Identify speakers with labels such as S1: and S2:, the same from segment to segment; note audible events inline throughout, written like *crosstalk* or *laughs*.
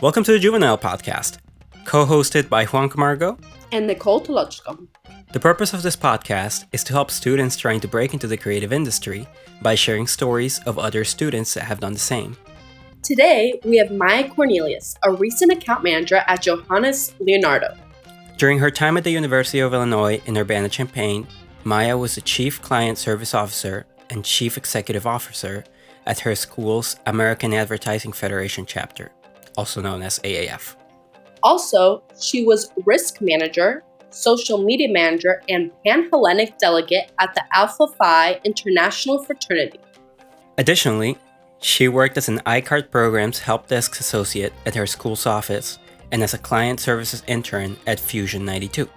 S1: Welcome to the Juvenile Podcast, co hosted by Juan Camargo
S2: and Nicole Tolochko.
S1: The purpose of this podcast is to help students trying to break into the creative industry by sharing stories of other students that have done the same.
S2: Today, we have Maya Cornelius, a recent account manager at Johannes Leonardo.
S1: During her time at the University of Illinois in Urbana Champaign, Maya was the Chief Client Service Officer and Chief Executive Officer at her school's American Advertising Federation chapter, also known as AAF.
S2: Also, she was risk manager, social media manager, and Pan Hellenic delegate at the Alpha Phi International Fraternity.
S1: Additionally, she worked as an iCard Programs Help Desk Associate at her school's office and as a Client Services Intern at Fusion 92.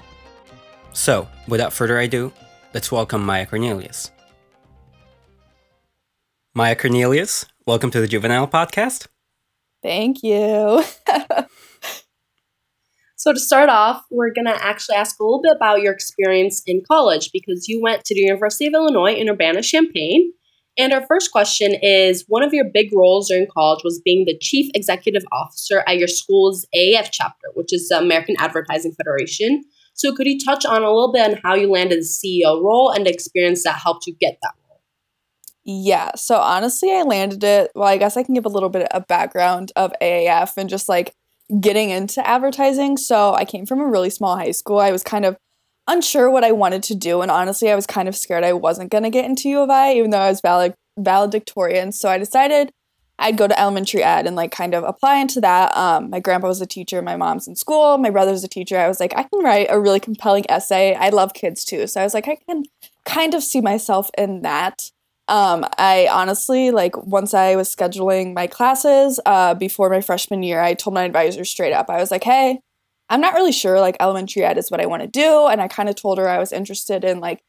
S1: So, without further ado, let's welcome Maya Cornelius. Maya Cornelius, welcome to the Juvenile Podcast.
S3: Thank you. *laughs*
S2: so, to start off, we're going to actually ask a little bit about your experience in college because you went to the University of Illinois in Urbana Champaign. And our first question is one of your big roles during college was being the chief executive officer at your school's AF chapter, which is the American Advertising Federation. So, could you touch on a little bit on how you landed the CEO role and the experience that helped you get that?
S3: Yeah. So, honestly, I landed it. Well, I guess I can give a little bit of background of AAF and just like getting into advertising. So, I came from a really small high school. I was kind of unsure what I wanted to do. And honestly, I was kind of scared I wasn't going to get into U of I, even though I was valid- valedictorian. So, I decided I'd go to elementary ed and like kind of apply into that. Um, my grandpa was a teacher, my mom's in school, my brother's a teacher. I was like, I can write a really compelling essay. I love kids too. So I was like, I can kind of see myself in that. Um, I honestly, like, once I was scheduling my classes uh, before my freshman year, I told my advisor straight up, I was like, hey, I'm not really sure, like, elementary ed is what I want to do. And I kind of told her I was interested in, like,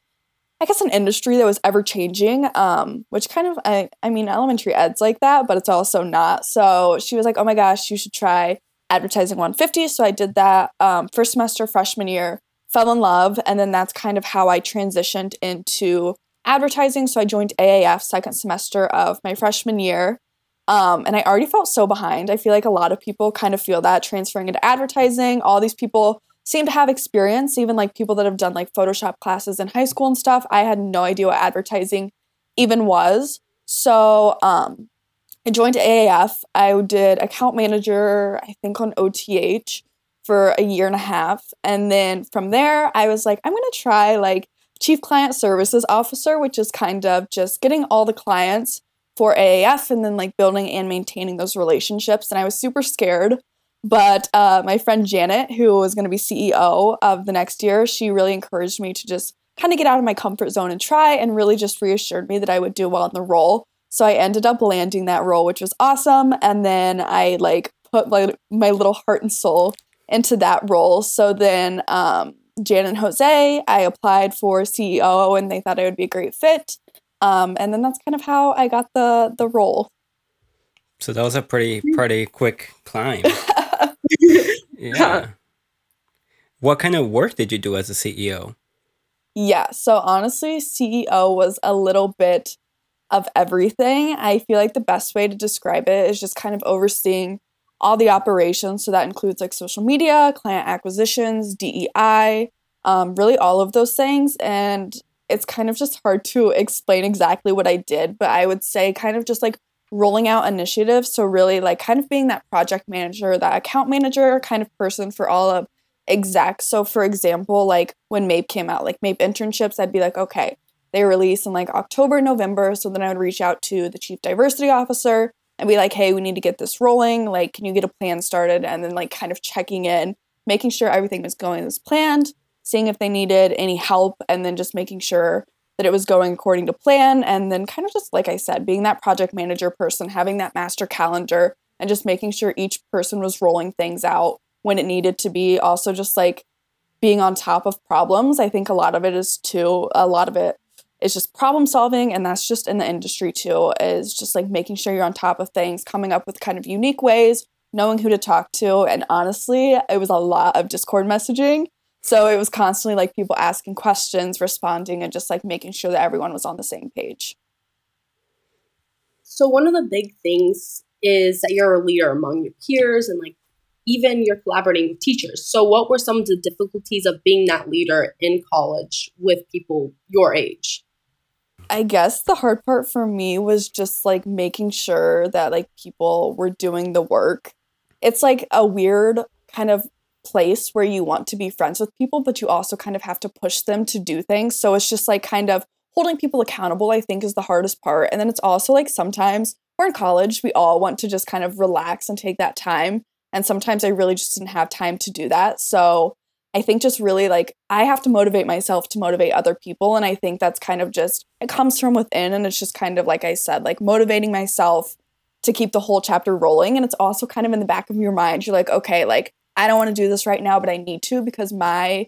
S3: I guess an industry that was ever changing, um, which kind of I I mean elementary ed's like that, but it's also not. So she was like, "Oh my gosh, you should try advertising 150." So I did that um, first semester freshman year, fell in love, and then that's kind of how I transitioned into advertising. So I joined AAF second semester of my freshman year. Um, and I already felt so behind. I feel like a lot of people kind of feel that transferring into advertising. All these people seem to have experience, even like people that have done like Photoshop classes in high school and stuff. I had no idea what advertising even was. So um, I joined AAF. I did account manager, I think on OTH for a year and a half. And then from there, I was like, I'm going to try like chief client services officer, which is kind of just getting all the clients for AAF and then like building and maintaining those relationships. And I was super scared but uh, my friend Janet, who was going to be CEO of the next year, she really encouraged me to just kind of get out of my comfort zone and try, and really just reassured me that I would do well in the role. So I ended up landing that role, which was awesome. And then I like put my, my little heart and soul into that role. So then um, Jan and Jose, I applied for CEO, and they thought I would be a great fit. Um, and then that's kind of how I got the the role.
S1: So that was a pretty pretty quick climb. *laughs* yeah. What kind of work did you do as a CEO?
S3: Yeah, so honestly, CEO was a little bit of everything. I feel like the best way to describe it is just kind of overseeing all the operations. So that includes like social media, client acquisitions, DEI, um, really all of those things. And it's kind of just hard to explain exactly what I did, but I would say kind of just like rolling out initiatives. So, really, like, kind of being that project manager, that account manager kind of person for all of execs. So, for example, like when MAIP came out, like MAIP internships, I'd be like, okay, they release in like October, November. So then I would reach out to the chief diversity officer and be like, hey, we need to get this rolling. Like, can you get a plan started? And then, like, kind of checking in, making sure everything was going as planned, seeing if they needed any help, and then just making sure that it was going according to plan. And then, kind of just like I said, being that project manager person, having that master calendar, and just making sure each person was rolling things out when it needed to be. Also, just like being on top of problems. I think a lot of it is too, a lot of it is just problem solving. And that's just in the industry too, is just like making sure you're on top of things, coming up with kind of unique ways, knowing who to talk to. And honestly, it was a lot of Discord messaging so it was constantly like people asking questions, responding, and just like making sure that everyone was on the same page.
S2: So one of the big things is that you're a leader among your peers and like even you're collaborating with teachers. So, what were some of the difficulties of being that leader in college with people your age?
S3: I guess the hard part for me was just like making sure that like people were doing the work. It's like a weird kind of place where you want to be friends with people, but you also kind of have to push them to do things. So it's just like kind of holding people accountable, I think, is the hardest part. And then it's also like sometimes we're in college, we all want to just kind of relax and take that time. And sometimes I really just didn't have time to do that. So I think just really like I have to motivate myself to motivate other people. And I think that's kind of just, it comes from within. And it's just kind of like I said, like motivating myself to keep the whole chapter rolling. And it's also kind of in the back of your mind. You're like, okay, like I don't want to do this right now, but I need to because my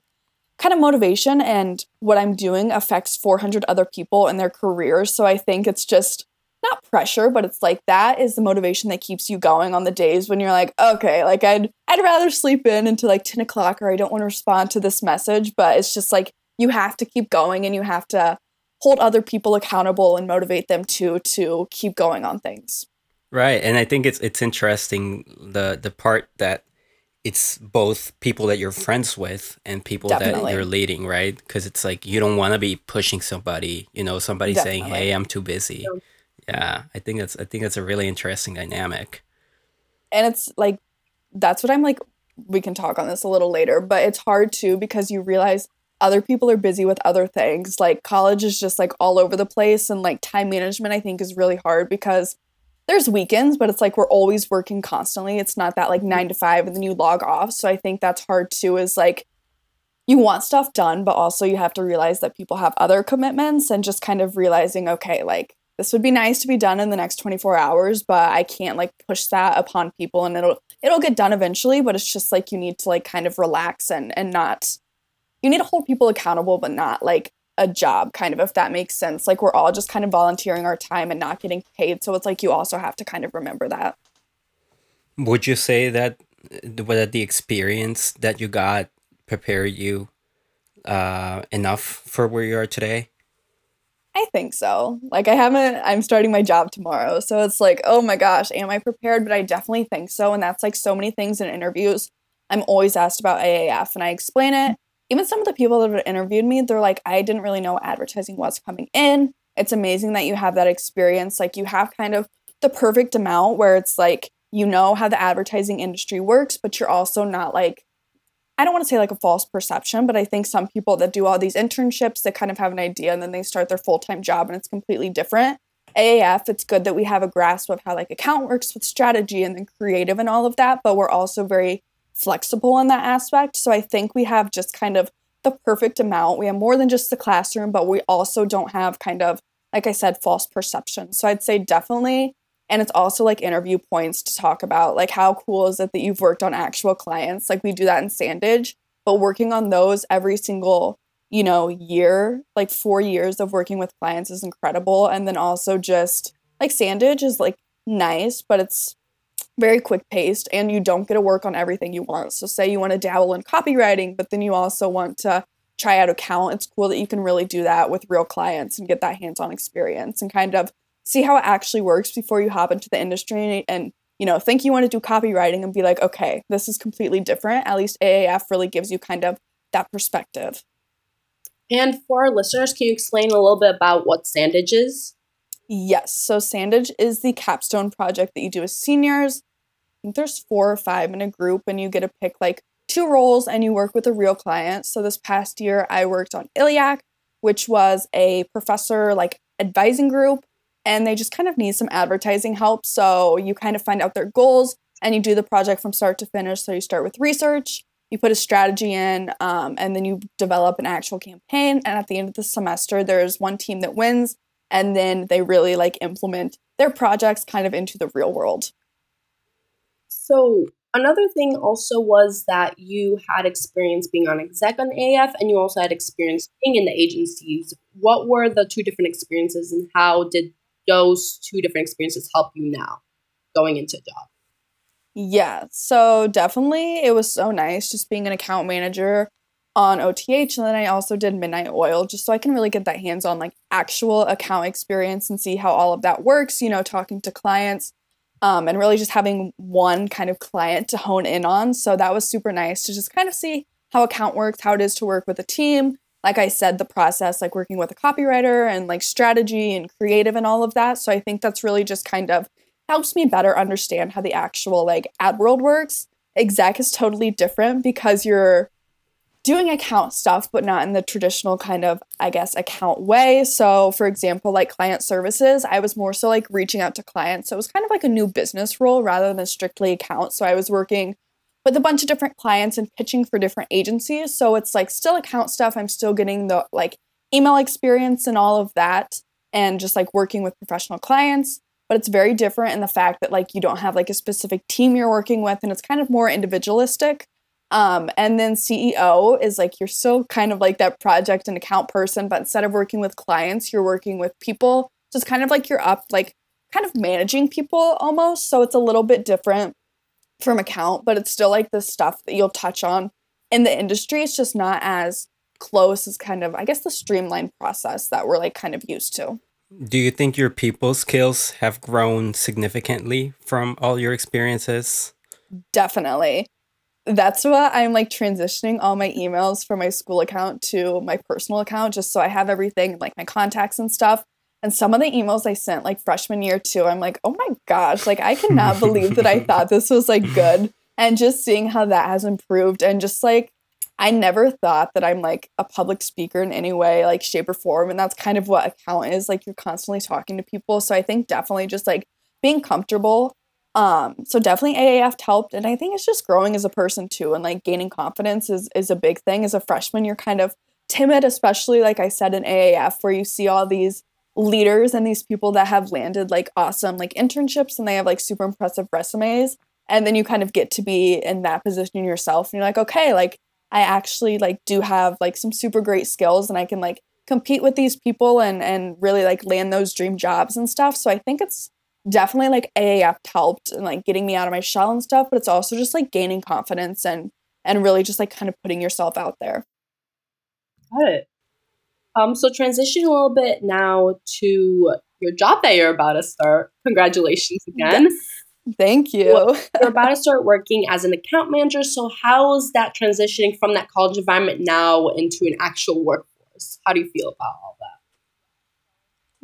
S3: kind of motivation and what I'm doing affects 400 other people in their careers. So I think it's just not pressure, but it's like that is the motivation that keeps you going on the days when you're like, okay, like I'd I'd rather sleep in until like 10 o'clock or I don't want to respond to this message. But it's just like you have to keep going and you have to hold other people accountable and motivate them to to keep going on things.
S1: Right. And I think it's it's interesting the the part that it's both people that you're friends with and people Definitely. that you're leading, right? Because it's like you don't want to be pushing somebody, you know, somebody Definitely. saying, "Hey, I'm too busy." Yeah i think that's i think that's a really interesting dynamic.
S3: And it's like that's what i'm like we can talk on this a little later but it's hard too because you realize other people are busy with other things. Like college is just like all over the place and like time management i think is really hard because there's weekends but it's like we're always working constantly. It's not that like 9 to 5 and then you log off. So i think that's hard too is like you want stuff done but also you have to realize that people have other commitments and just kind of realizing okay like this would be nice to be done in the next 24 hours but i can't like push that upon people and it'll it'll get done eventually but it's just like you need to like kind of relax and and not you need to hold people accountable but not like a job kind of if that makes sense. Like we're all just kind of volunteering our time and not getting paid so it's like you also have to kind of remember that.
S1: Would you say that that the experience that you got prepared you uh, enough for where you are today
S3: I think so. Like I haven't I'm starting my job tomorrow. So it's like, "Oh my gosh, am I prepared?" But I definitely think so and that's like so many things in interviews. I'm always asked about AAF and I explain it. Even some of the people that have interviewed me, they're like, "I didn't really know advertising was coming in." It's amazing that you have that experience. Like you have kind of the perfect amount where it's like you know how the advertising industry works, but you're also not like I don't want to say like a false perception, but I think some people that do all these internships that kind of have an idea and then they start their full time job and it's completely different. AAF, it's good that we have a grasp of how like account works with strategy and then creative and all of that, but we're also very flexible in that aspect. So I think we have just kind of the perfect amount. We have more than just the classroom, but we also don't have kind of, like I said, false perception. So I'd say definitely and it's also like interview points to talk about like how cool is it that you've worked on actual clients? Like we do that in sandage but working on those every single you know year like four years of working with clients is incredible. And then also just like sandage is like nice but it's very quick paced and you don't get to work on everything you want. So say you want to dabble in copywriting but then you also want to try out account it's cool that you can really do that with real clients and get that hands-on experience and kind of see how it actually works before you hop into the industry and you know think you want to do copywriting and be like okay this is completely different. At least aaf really gives you kind of that perspective.
S2: And for our listeners can you explain a little bit about what sandage is?
S3: Yes so sandage is the capstone project that you do as seniors. I think there's four or five in a group and you get to pick like two roles and you work with a real client. So this past year i worked on iliac which was a professor like advising group and they just kind of need some advertising help. So you kind of find out their goals and you do the project from start to finish. So you start with research, you put a strategy in, um, and then you develop an actual campaign. And at the end of the semester, there's one team that wins, and then they really like implement their projects kind of into the real world.
S2: So another thing also was that you had experience being on exec on AF and you also had experience being in the agencies. What were the two different experiences and how did those two different experiences help you now going into a job?
S3: Yeah, so definitely it was so nice just being an account manager on OTH. And then I also did Midnight Oil just so I can really get that hands on like actual account experience and see how all of that works, you know, talking to clients. um, and really just having one kind of client to hone in on. So that was super nice to just kind of see how account works, how it is to work with a team. Like I said, the process, like working with a copywriter and like strategy and creative and all of that. So I think that's really just kind of helps me better understand how the actual like ad world works. Exec is totally different because you're doing account stuff, but not in the traditional kind of, I guess, account way. So, for example, like client services, I was more so like reaching out to clients. So it was kind of like a new business role rather than strictly account. So I was working with a bunch of different clients and pitching for different agencies. So it's like still account stuff. I'm still getting the like email experience and all of that and just like working with professional clients. But it's very different in the fact that like you don't have like a specific team you're working with and it's kind of more individualistic. Um, and then ceo is like you're still kind of like that project and account person but instead of working with clients you're working with people. So it's kind of like you're up like kind of managing people almost. So it's a little bit different from account but it's still like the stuff that you'll touch on in the industry it's just not as close as kind of i guess the streamlined process that we're like kind of used to
S1: do you think your people skills have grown significantly from all your experiences?
S3: Definitely. That's why I'm like transitioning all my emails from my school account to my personal account just so I have everything like my contacts and stuff. And some of the emails I sent like freshman year too, I'm like, oh my gosh, like I cannot believe that I *laughs* thought this was like good. And just seeing how that has improved and just like I never thought that I'm like a public speaker in any way, like shape or form. And that's kind of what account is. Like you're constantly talking to people. So I think definitely just like being comfortable. Um, so definitely AAF helped. And I think it's just growing as a person too. And like gaining confidence is is a big thing. As a freshman, you're kind of timid, especially like I said in AAF, where you see all these leaders and these people that have landed like awesome like internships and they have like super impressive resumes. And then you kind of get to be in that position yourself and you're like, okay, like I actually like do have like some super great skills and I can like compete with these people and and really like land those dream jobs and stuff. So I think it's definitely like AAF helped and like getting me out of my shell and stuff, but it's also just like gaining confidence and and really just like kind of putting yourself out there.
S2: Got it. Um, so transition a little bit now to your job that you're about to start. Congratulations again. Yes.
S3: Thank you.
S2: Well, *laughs* you're about to start working as an account manager. So, how is that transitioning from that college environment now into an actual workforce? How do you feel about all that?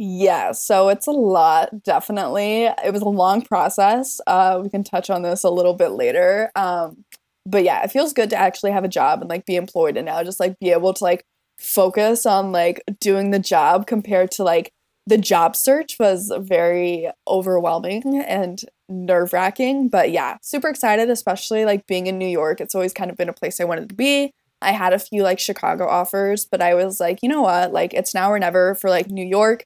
S3: Yeah, so it's a lot, definitely. It was a long process. Uh, we can touch on this a little bit later. Um, but yeah, it feels good to actually have a job and like be employed and now just like be able to like focus on like doing the job compared to like the job search was very overwhelming and nerve wracking. But yeah, super excited, especially like being in New York. It's always kind of been a place I wanted to be. I had a few like Chicago offers, but I was like, you know what? Like it's now or never for like New York.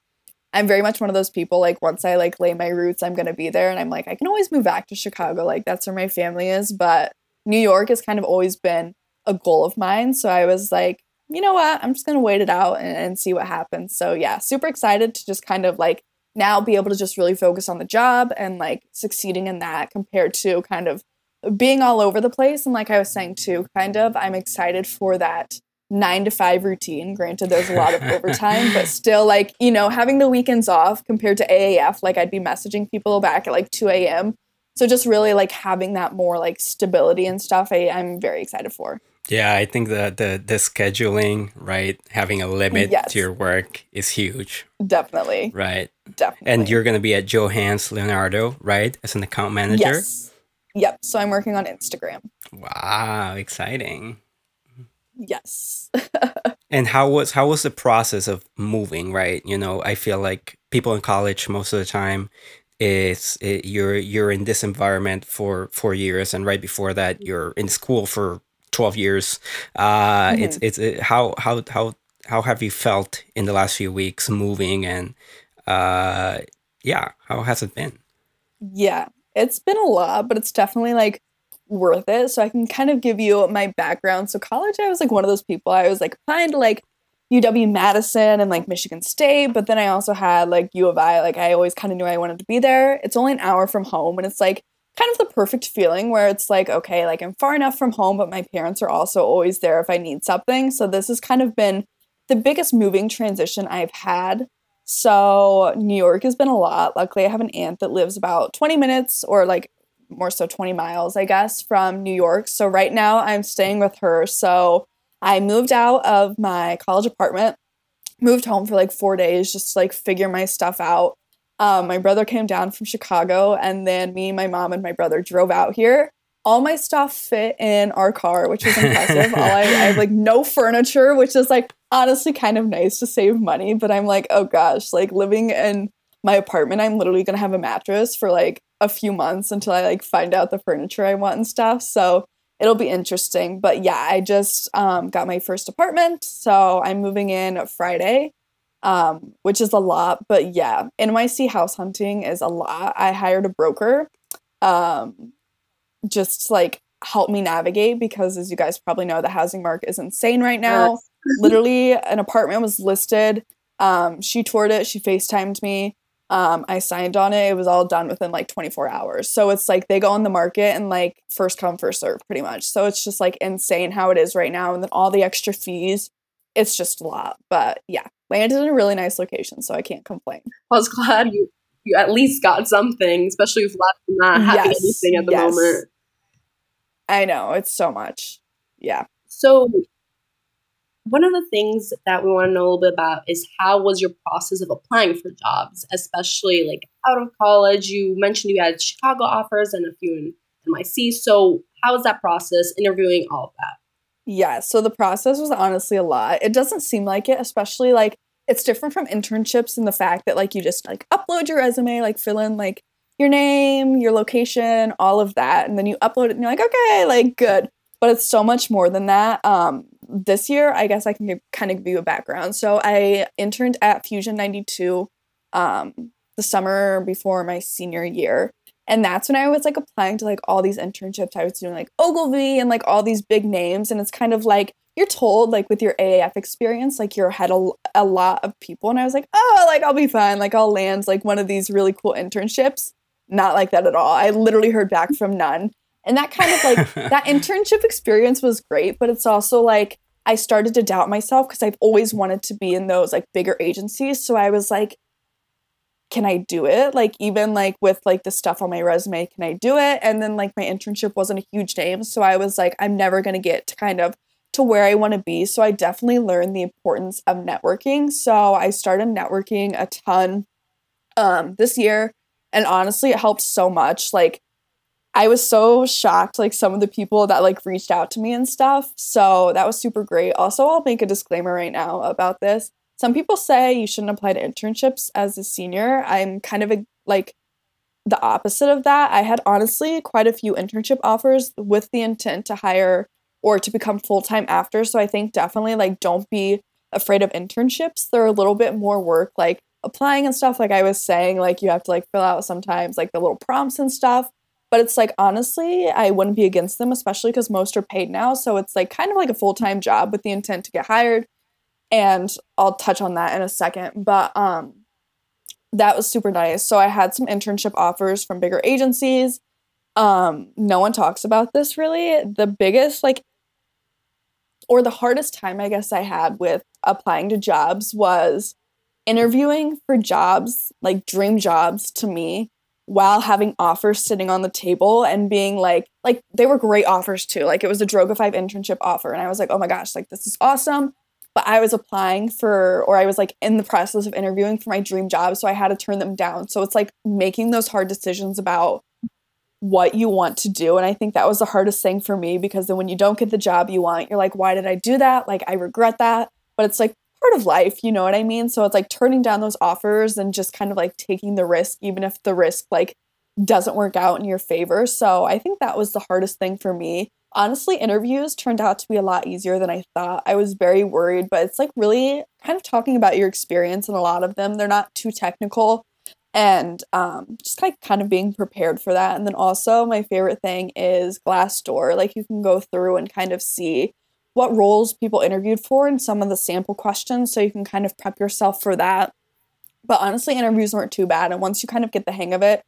S3: I'm very much one of those people like once I like lay my roots, I'm going to be there and I'm like I can always move back to Chicago. Like that's where my family is, but New York has kind of always been a goal of mine. So I was like, you know what? I'm just going to wait it out and, and see what happens. So yeah, super excited to just kind of like now be able to just really focus on the job and like succeeding in that compared to kind of being all over the place. And like I was saying too, kind of, I'm excited for that nine to five routine. Granted, there's a lot of overtime, but *laughs* still, like, you know, having the weekends off compared to AAF, like I'd be messaging people back at like 2 a.m. So just really like having that more like stability and stuff, I, I'm very excited for.
S1: Yeah, I think the the the scheduling, right, having a limit yes. to your work is huge.
S3: Definitely.
S1: Right.
S3: Definitely.
S1: And you're going to be at Johannes Leonardo, right, as an account manager?
S3: Yes. Yep. So I'm working on Instagram.
S1: Wow, exciting.
S3: Yes. *laughs*
S1: and how was how was the process of moving, right? You know, I feel like people in college most of the time is it, you're you're in this environment for 4 years and right before that you're in school for 12 years. Uh, mm-hmm. It's it's it, how how how how have you felt in the last few weeks moving and uh, yeah, how has it been?
S3: Yeah, it's been a lot, but it's definitely like worth it. So I can kind of give you my background. So college, I was like one of those people. I was like applying to like UW Madison and like Michigan State, but then I also had like U of I. Like I always kind of knew I wanted to be there. It's only an hour from home, and it's like kind of the perfect feeling where it's like, okay, like I'm far enough from home, but my parents are also always there if I need something. So this has kind of been the biggest moving transition I've had So New York has been a lot. Luckily, I have an aunt that lives about 20 minutes or like more so 20 miles, I guess, from New York. So right now I'm staying with her. So I moved out of my college apartment, moved home for like four days just to like figure my stuff out. Um, my brother came down from Chicago, and then me, my mom, and my brother drove out here. All my stuff fit in our car, which was impressive. All I, I have like *laughs* no furniture, which is like honestly kind of nice to save money. But I'm like, oh gosh, like living in my apartment, I'm literally gonna have a mattress for like a few months until I like find out the furniture I want and stuff. So it'll be interesting. But yeah, I just um, got my first apartment, so I'm moving in Friday um, which is a lot. But yeah, NYC house hunting is a lot. I hired a broker um, just like help me navigate because, as you guys probably know, the housing market is insane right now. *laughs* Literally, an apartment was listed. Um, she toured it, she FaceTimed me. Um, I signed on it. It was all done within like 24 hours. So it's like they go on the market and like first come, first serve, pretty much. So it's just like insane how it is right now. And then all the extra fees, it's just a lot. But yeah, landed in a really nice location, so I can't complain.
S2: I was glad you you at least got something, especially with not having yes, anything at the yes. moment.
S3: I know it's so much. Yeah.
S2: So one of the things that we want to know a little bit about is how was your process of applying for jobs, especially like out of college? You mentioned you had Chicago offers and a few in NYC. So how was that process, interviewing all of that?
S3: Yeah, so the process was honestly a lot. It doesn't seem like it, especially like it's different from internships in the fact that like you just like upload your resume, like fill in like your name, your location, all of that, and then you upload it and you're like, okay, like good. But it's so much more than that. Um, this year, I guess I can give, kind of give you a background. So I interned at Fusion 92 um, the summer before my senior year. And that's when I was like applying to like all these internships. I was doing like Ogilvy and like all these big names. And it's kind of like you're told like with your AAF experience, like you're ahead a, a lot of people. And I was like, oh, like I'll be fine. Like I'll land like one of these really cool internships. Not like that at all. I literally heard back from none. And that kind of like *laughs* that internship experience was great, but it's also like I started to doubt myself because I've always wanted to be in those like bigger agencies. So I was like, can I do it? Like even like with like the stuff on my resume, can I do it? And then like my internship wasn't a huge name, so I was like I'm never going to get to kind of to where I want to be. So I definitely learned the importance of networking. So I started networking a ton um this year and honestly it helped so much. Like I was so shocked like some of the people that like reached out to me and stuff. So that was super great. Also, I'll make a disclaimer right now about this some people say you shouldn't apply to internships as a senior. I'm kind of a, like the opposite of that. I had honestly quite a few internship offers with the intent to hire or to become full time after. So I think definitely like don't be afraid of internships. They're a little bit more work, like applying and stuff. Like I was saying, like you have to like fill out sometimes like the little prompts and stuff. But it's like honestly, I wouldn't be against them, especially because most are paid now. So it's like kind of like a full time job with the intent to get hired and I'll touch on that in a second. But um, that was super nice. So I had some internship offers from bigger agencies. Um, no one talks about this really. The biggest like or the hardest time I guess I had with applying to jobs was interviewing for jobs, like dream jobs to me, while having offers sitting on the table and being like, like they were great offers too. Like it was a Droga 5 internship offer. And I was like, oh my gosh, like this is awesome but I was applying for, or I was like in the process of interviewing for my dream job. So I had to turn them down. So it's like making those hard decisions about what you want to do. And I think that was the hardest thing for me because then when you don't get the job you want, you're like, why did I do that? Like, I regret that. But it's like part of life, you know what I mean? So it's like turning down those offers and just kind of like taking the risk, even if the risk like doesn't work out in your favor. So I think that was the hardest thing for me honestly, interviews turned out to be a lot easier than I thought. I was very worried, but it's like really kind of talking about your experience in a lot of them. They're not too technical and um, just like kind of being prepared for that. And then also, my favorite thing is Glassdoor. Like, you can go through and kind of see what roles people interviewed for and some of the sample questions so you can kind of prep yourself for that. But honestly, interviews weren't too bad. And once you kind of get the hang of it,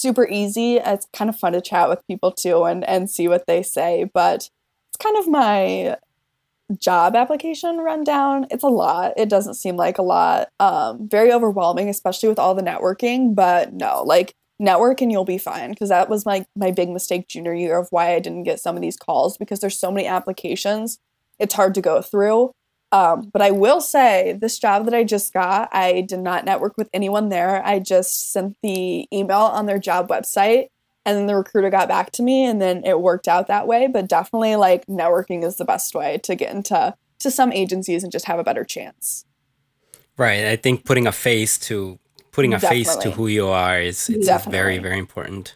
S3: super easy. It's kind of fun to chat with people too and and see what they say. But it's kind of my job application rundown, it's a lot. It doesn't seem like a lot. Um, very overwhelming, especially with all the networking. But no, like network and you'll be fine because that was my my big mistake junior year of why I didn't get some of these calls because there's so many applications. It's hard to go through. Um, but I will say this job that I just got, I did not network with anyone there. I just sent the email on their job website and then the recruiter got back to me and then it worked out that way. But definitely like networking is the best way to get into to some agencies and just have a better chance.
S1: Right i think putting a face to putting a definitely. face to who you are is it's very very important.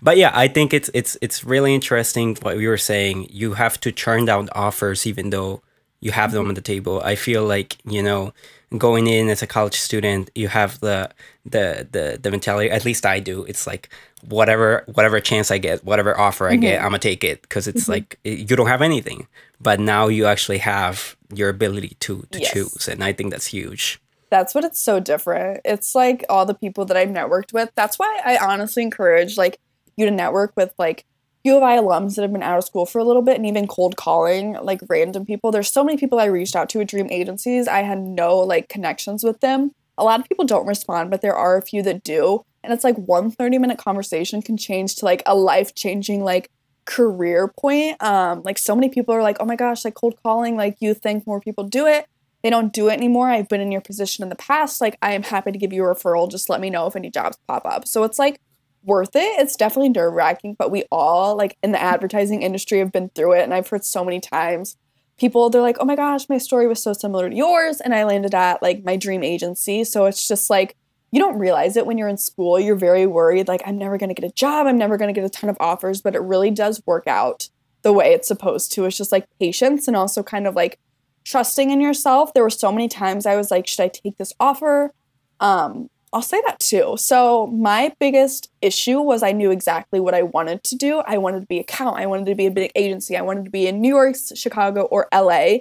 S1: But yeah i think it's it's it's really interesting what we were saying. You have to turn down offers even though you have them on the table i feel like you know going in as a college student you have the the the, the mentality at least i do it's like whatever whatever chance I get, whatever offer I mm-hmm. get, I'm gonna take it because it's mm-hmm. like you don't have anything, but now you actually have your ability to to yes. choose, and I think that's huge.
S3: That's what it's so different. It's like all the people that I've networked with. That's why I honestly encourage like you to network with like U of I alums that have been out of school for a little bit and even cold calling like random people. There's so many people I reached out to at dream agencies. I had no like connections with them. A lot of people don't respond, but there are a few that do and it's like one 30 minute conversation can change to like a life changing like career point um like so many people are like oh my gosh like cold calling like you think more people do it they don't do it anymore i've been in your position in the past like i am happy to give you a referral just let me know if any jobs pop up so it's like worth it it's definitely nerve wracking but we all like in the advertising industry have been through it and i've heard so many times people they're like oh my gosh my story was so similar to yours and i landed at like my dream agency so it's just like you don't realize it when you're in school. You're very worried, like, I'm never going to get a job. I'm never going to get a ton of offers, but it really does work out the way it's supposed to. It's just like patience and also kind of like trusting in yourself. There were so many times I was like, should I take this offer? Um, I'll say that too. So, my biggest issue was I knew exactly what I wanted to do. I wanted to be a account, I wanted to be a big agency, I wanted to be in New York, Chicago, or LA.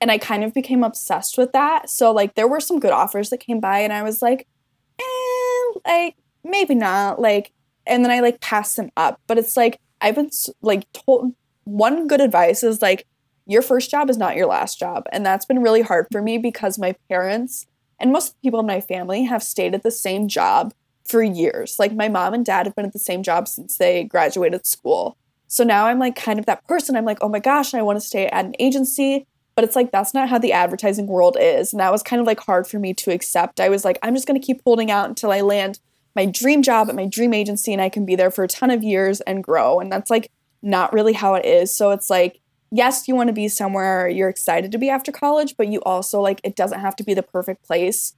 S3: And I kind of became obsessed with that. So, like, there were some good offers that came by, and I was like, eh, like maybe not. Like, and then I like passed them up. But it's like I've been like told one good advice is like your first job is not your last job, and that's been really hard for me because my parents and most people in my family have stayed at the same job for years. Like my mom and dad have been at the same job since they graduated school. So now I'm like kind of that person. I'm like, oh my gosh, I want to stay at an agency. But it's like that's not how the advertising world is. And that was kind of like hard for me to accept. I was like, I'm just going to keep holding out until I land my dream job at my dream agency and I can be there for a ton of years and grow. And that's like not really how it is. So it's like, yes, you want to be somewhere you're excited to be after college, but you also like it doesn't have to be the perfect place.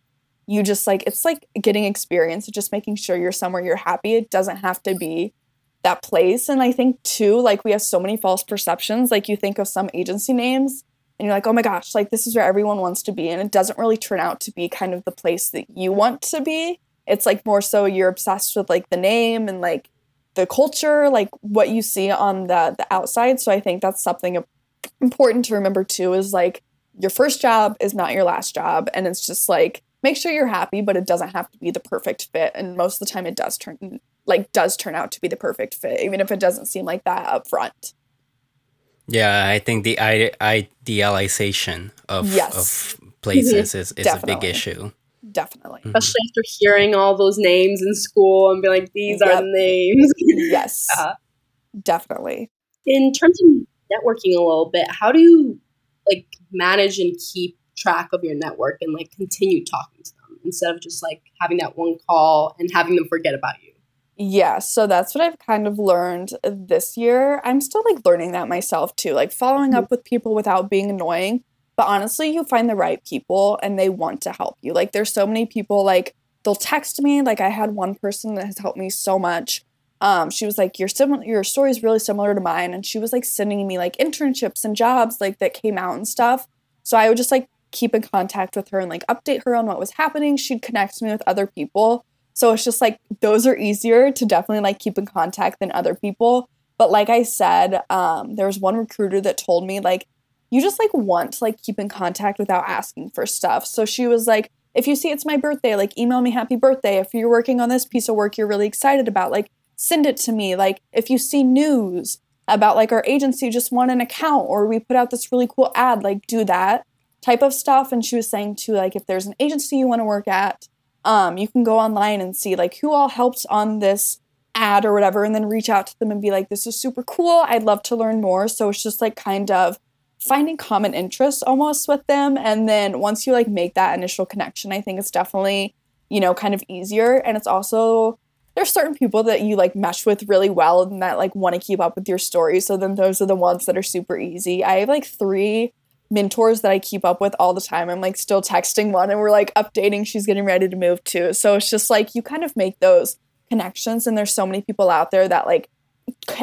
S3: You just like it's like getting experience, just making sure you're somewhere you're happy. It doesn't have to be that place. And I think too, like we have so many false perceptions. Like you think of some agency names and you're like, oh my gosh, like this is where everyone wants to be. And it doesn't really turn out to be kind of the place that you want to be. It's like more so you're obsessed with like the name and like the culture, like what you see on the the outside. So I think that's something important to remember too is like your first job is not your last job. And it's just like make sure you're happy, but it doesn't have to be the perfect fit. And most of the time it does turn like does turn out to be the perfect fit, even if it doesn't seem like that up front.
S1: Yeah, I think the idealization of, yes. of places is, is a big issue.
S3: Definitely.
S2: Mm-hmm. Especially after hearing all those names in school and be like, these yep. are the names. *laughs*
S3: yes. Yeah. Definitely.
S2: In terms of networking a little bit, how do you like manage and keep track of your network and like continue talking to them instead of just like having that one call and having them forget about you?
S3: Yeah, so that's what I've kind of learned this year. I'm still like learning that myself too, like following up mm-hmm. with people without being annoying. But honestly, you find the right people and they want to help you. Like there's so many people like they'll text me. Like I had one person that has helped me so much. Um, she was like, Your similar your story is really similar to mine. And she was like sending me like internships and jobs like that came out and stuff. So I would just like keep in contact with her and like update her on what was happening. She'd connect me with other people. So it's just like those are easier to definitely like keep in contact than other people. But like I said, um, there was one recruiter that told me like you just like want to like keep in contact without asking for stuff. So she was like, if you see it's my birthday, like email me happy birthday. If you're working on this piece of work you're really excited about, like send it to me. Like if you see news, about like our agency just won an account or we put out this really cool ad, like do that type of stuff. And she was saying too, like if there's an agency you want to work at, um, you can go online and see like who all helped on this ad or whatever, and then reach out to them and be like, this is super cool. I'd love to learn more. So it's just like kind of finding common interests almost with them. And then once you like make that initial connection, I think it's definitely, you know, kind of easier. And it's also there's certain people that you like mesh with really well and that like want to keep up with your story. So then those are the ones that are super easy. I have like three mentors that I keep up with all the time. I'm like still texting one and we're like updating she's getting ready to move too. So it's just like you kind of make those connections and there's so many people out there that like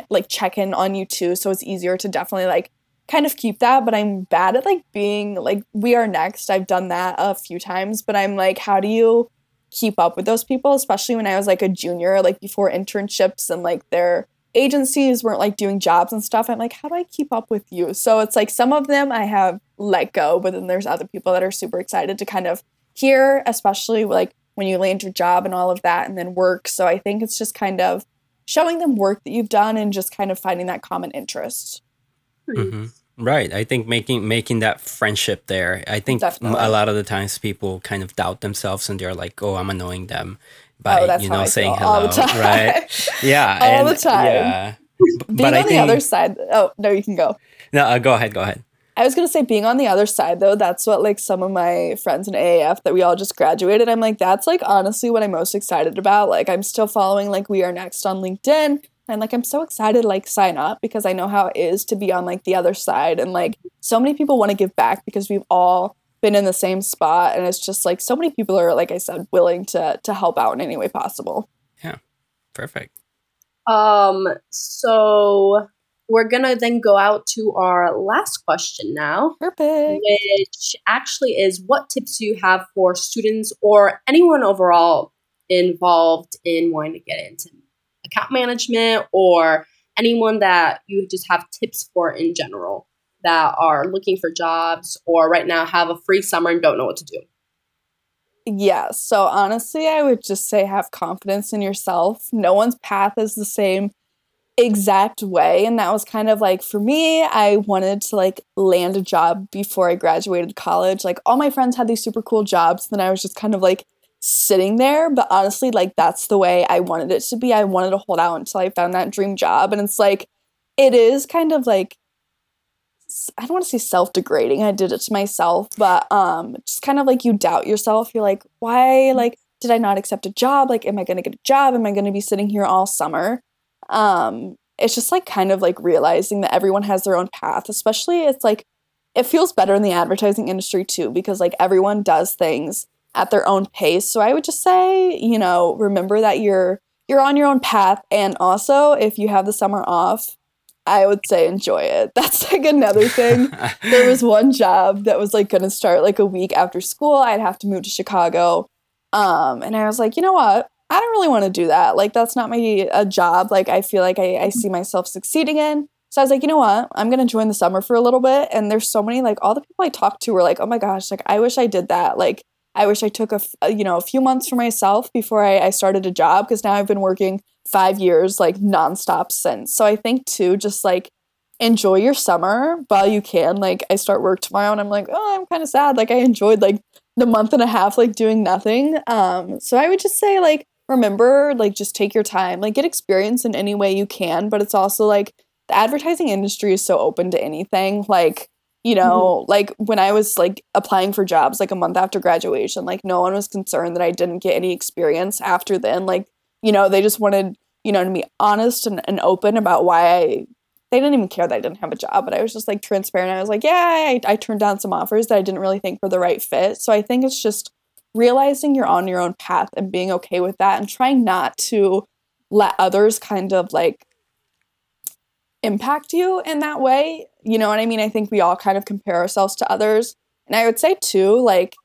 S3: like check in on you too. So it's easier to definitely like kind of keep that, but I'm bad at like being like we are next. I've done that a few times, but I'm like how do you keep up with those people, especially when I was like a junior, like before internships and like their agencies weren't like doing jobs and stuff. I'm like, how do I keep up with you? So it's like some of them I have let go, but then there's other people that are super excited to kind of hear, especially like when you land your job and all of that and then work. So I think it's just kind of showing them work that you've done and just kind of finding that common interest.
S1: Mm-hmm. Right. I think making making that friendship there. I think Definitely. a lot of the times people kind of doubt themselves and they're like, "Oh, I'm annoying them." By oh, you know saying hello, *laughs* right? Yeah, *laughs*
S3: all and, the time. Yeah. Being but on I the other side. Oh no, you can go.
S1: No, uh, go ahead. Go ahead.
S3: I was gonna say being on the other side though, that's what like some of my friends in AAF that we all just graduated. I'm like, that's like honestly what I'm most excited about. Like I'm still following like We Are Next on LinkedIn. And like I'm so excited to like sign up because I know how it is to be on like the other side and like so many people want to give back because we've all been in the same spot and it's just like so many people are like I said willing to to help out in any way possible.
S1: Yeah. Perfect.
S2: Um so we're gonna then go out to our last question now.
S3: Perfect.
S2: Which actually is what tips do you have for students or anyone overall involved in wanting to get into account management or anyone that you just have tips for in general that are looking for jobs or right now have a free summer and don't know what to do?
S3: Yeah, so honestly, I would just say have confidence in yourself. No one's path is the same exact way. And that was kind of like for me, I wanted to like land a job before I graduated college. Like all my friends had these super cool jobs. Then I was just kind of like, sitting there. But honestly, like that's the way I wanted it to be. I wanted to hold out until I found that dream job. And it's like, it is kind of like, I don't want to say self degrading. I did it to myself, but um, just kind of like you doubt yourself. You're like, why? Like, did I not accept a job? Like, am I going to get a job? Am I going to be sitting here all summer? Um, it's just like kind of like realizing that everyone has their own path, especially it's like it feels better in the advertising industry too because like everyone does things at their own pace. So I would just say, you know, remember that you're you're on your own path and also if you have the summer off, I would say enjoy it. *laughs* That's like another thing. *laughs* there was one job that was like going to start like a week after school. I'd have to move to Chicago. Um, and I was like, you know what? I don't really want to do that. Like that's not my a job. Like I feel like I, I see myself succeeding in. So I was like, you know what? I'm gonna join the summer for a little bit. And there's so many like all the people I talked to were like, oh my gosh, like I wish I did that. Like I wish I took a, uh, you know a few months for myself before I, I started a job because now I've been working five years like nonstop since. So I think too, just like enjoy your summer while you can. Like I start work tomorrow and I'm like, oh, I'm kind of sad. Like I enjoyed like the month and a half like doing nothing. Um, so I would just say like remember like just take your time, like get experience in any way you can. But it's also like the advertising industry is so open to anything. Like you know mm-hmm. like when i was like applying for jobs like a month after graduation like no one was concerned that i didn't get any experience after then like you know they just wanted you know to be honest and, and open about why i they didn't even care that i didn't have a job but i was just like transparent i was like yeah I, I turned down some offers that i didn't really think were the right fit so i think it's just realizing you're on your own path and being okay with that and trying not to let others kind of like impact you in that way. You know what I mean? I think we all kind of compare ourselves to others. And I would say too, like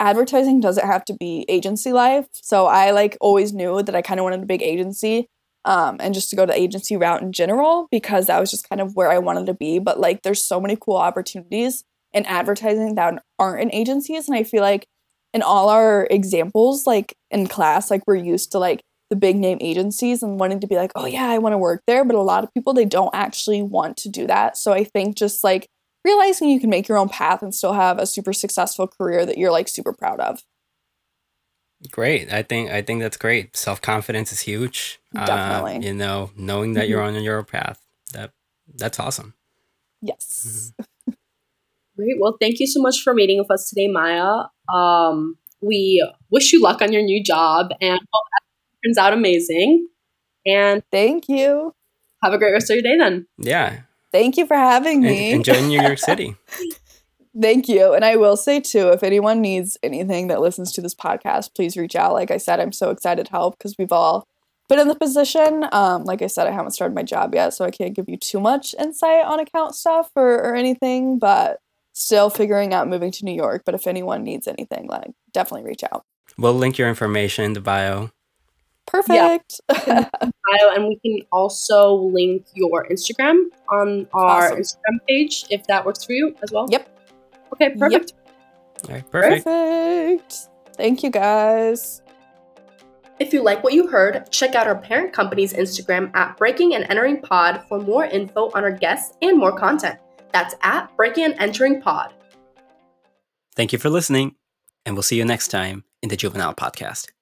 S3: advertising doesn't have to be agency life. So I like always knew that I kind of wanted a big agency um, and just to go the agency route in general because that was just kind of where I wanted to be. But like there's so many cool opportunities in advertising that aren't in agencies. And I feel like in all our examples, like in class, like we're used to like the big name agencies and wanting to be like, oh yeah, I want to work there. But a lot of people, they don't actually want to do that. So I think just like realizing you can make your own path and still have a super successful career that you're like super proud of.
S1: Great. I think I think that's great. Self confidence is huge.
S3: Definitely.
S1: Uh, you know, knowing that
S3: Mm-hmm.
S1: you're on your path. That that's awesome.
S3: Yes. *laughs*
S2: Great. Well, thank you so much for meeting with us today, Maya. Um, we wish you luck on your new job and hope that turns out amazing. And
S3: Thank you.
S2: have a great rest of your day then.
S1: Yeah.
S3: Thank you for having
S1: En-
S3: me. *laughs*
S1: enjoy New York City.
S3: Thank you. And I will say too, if anyone needs anything that listens to this podcast, please reach out. Like I said, I'm so excited to help because we've all been in the position. Um, like I said, I haven't started my job yet, so I can't give you too much insight on account stuff or, or anything, but still figuring out moving to New York. But if anyone needs anything, like definitely reach out.
S1: We'll link your information in the bio.
S3: Perfect. *laughs*
S2: bio, and we can also link your Instagram on our
S3: Awesome.
S2: Instagram page if that works for you as well.
S3: Yep.
S2: Okay, perfect.
S1: All right, perfect.
S3: Perfect. Thank you guys.
S2: If you like what you heard, check out our parent company's Instagram at Breaking and Entering Pod for more info on our guests and more content. That's at Breaking and Entering Pod.
S1: Thank you for listening, and we'll see you next time in the Juvenile Podcast.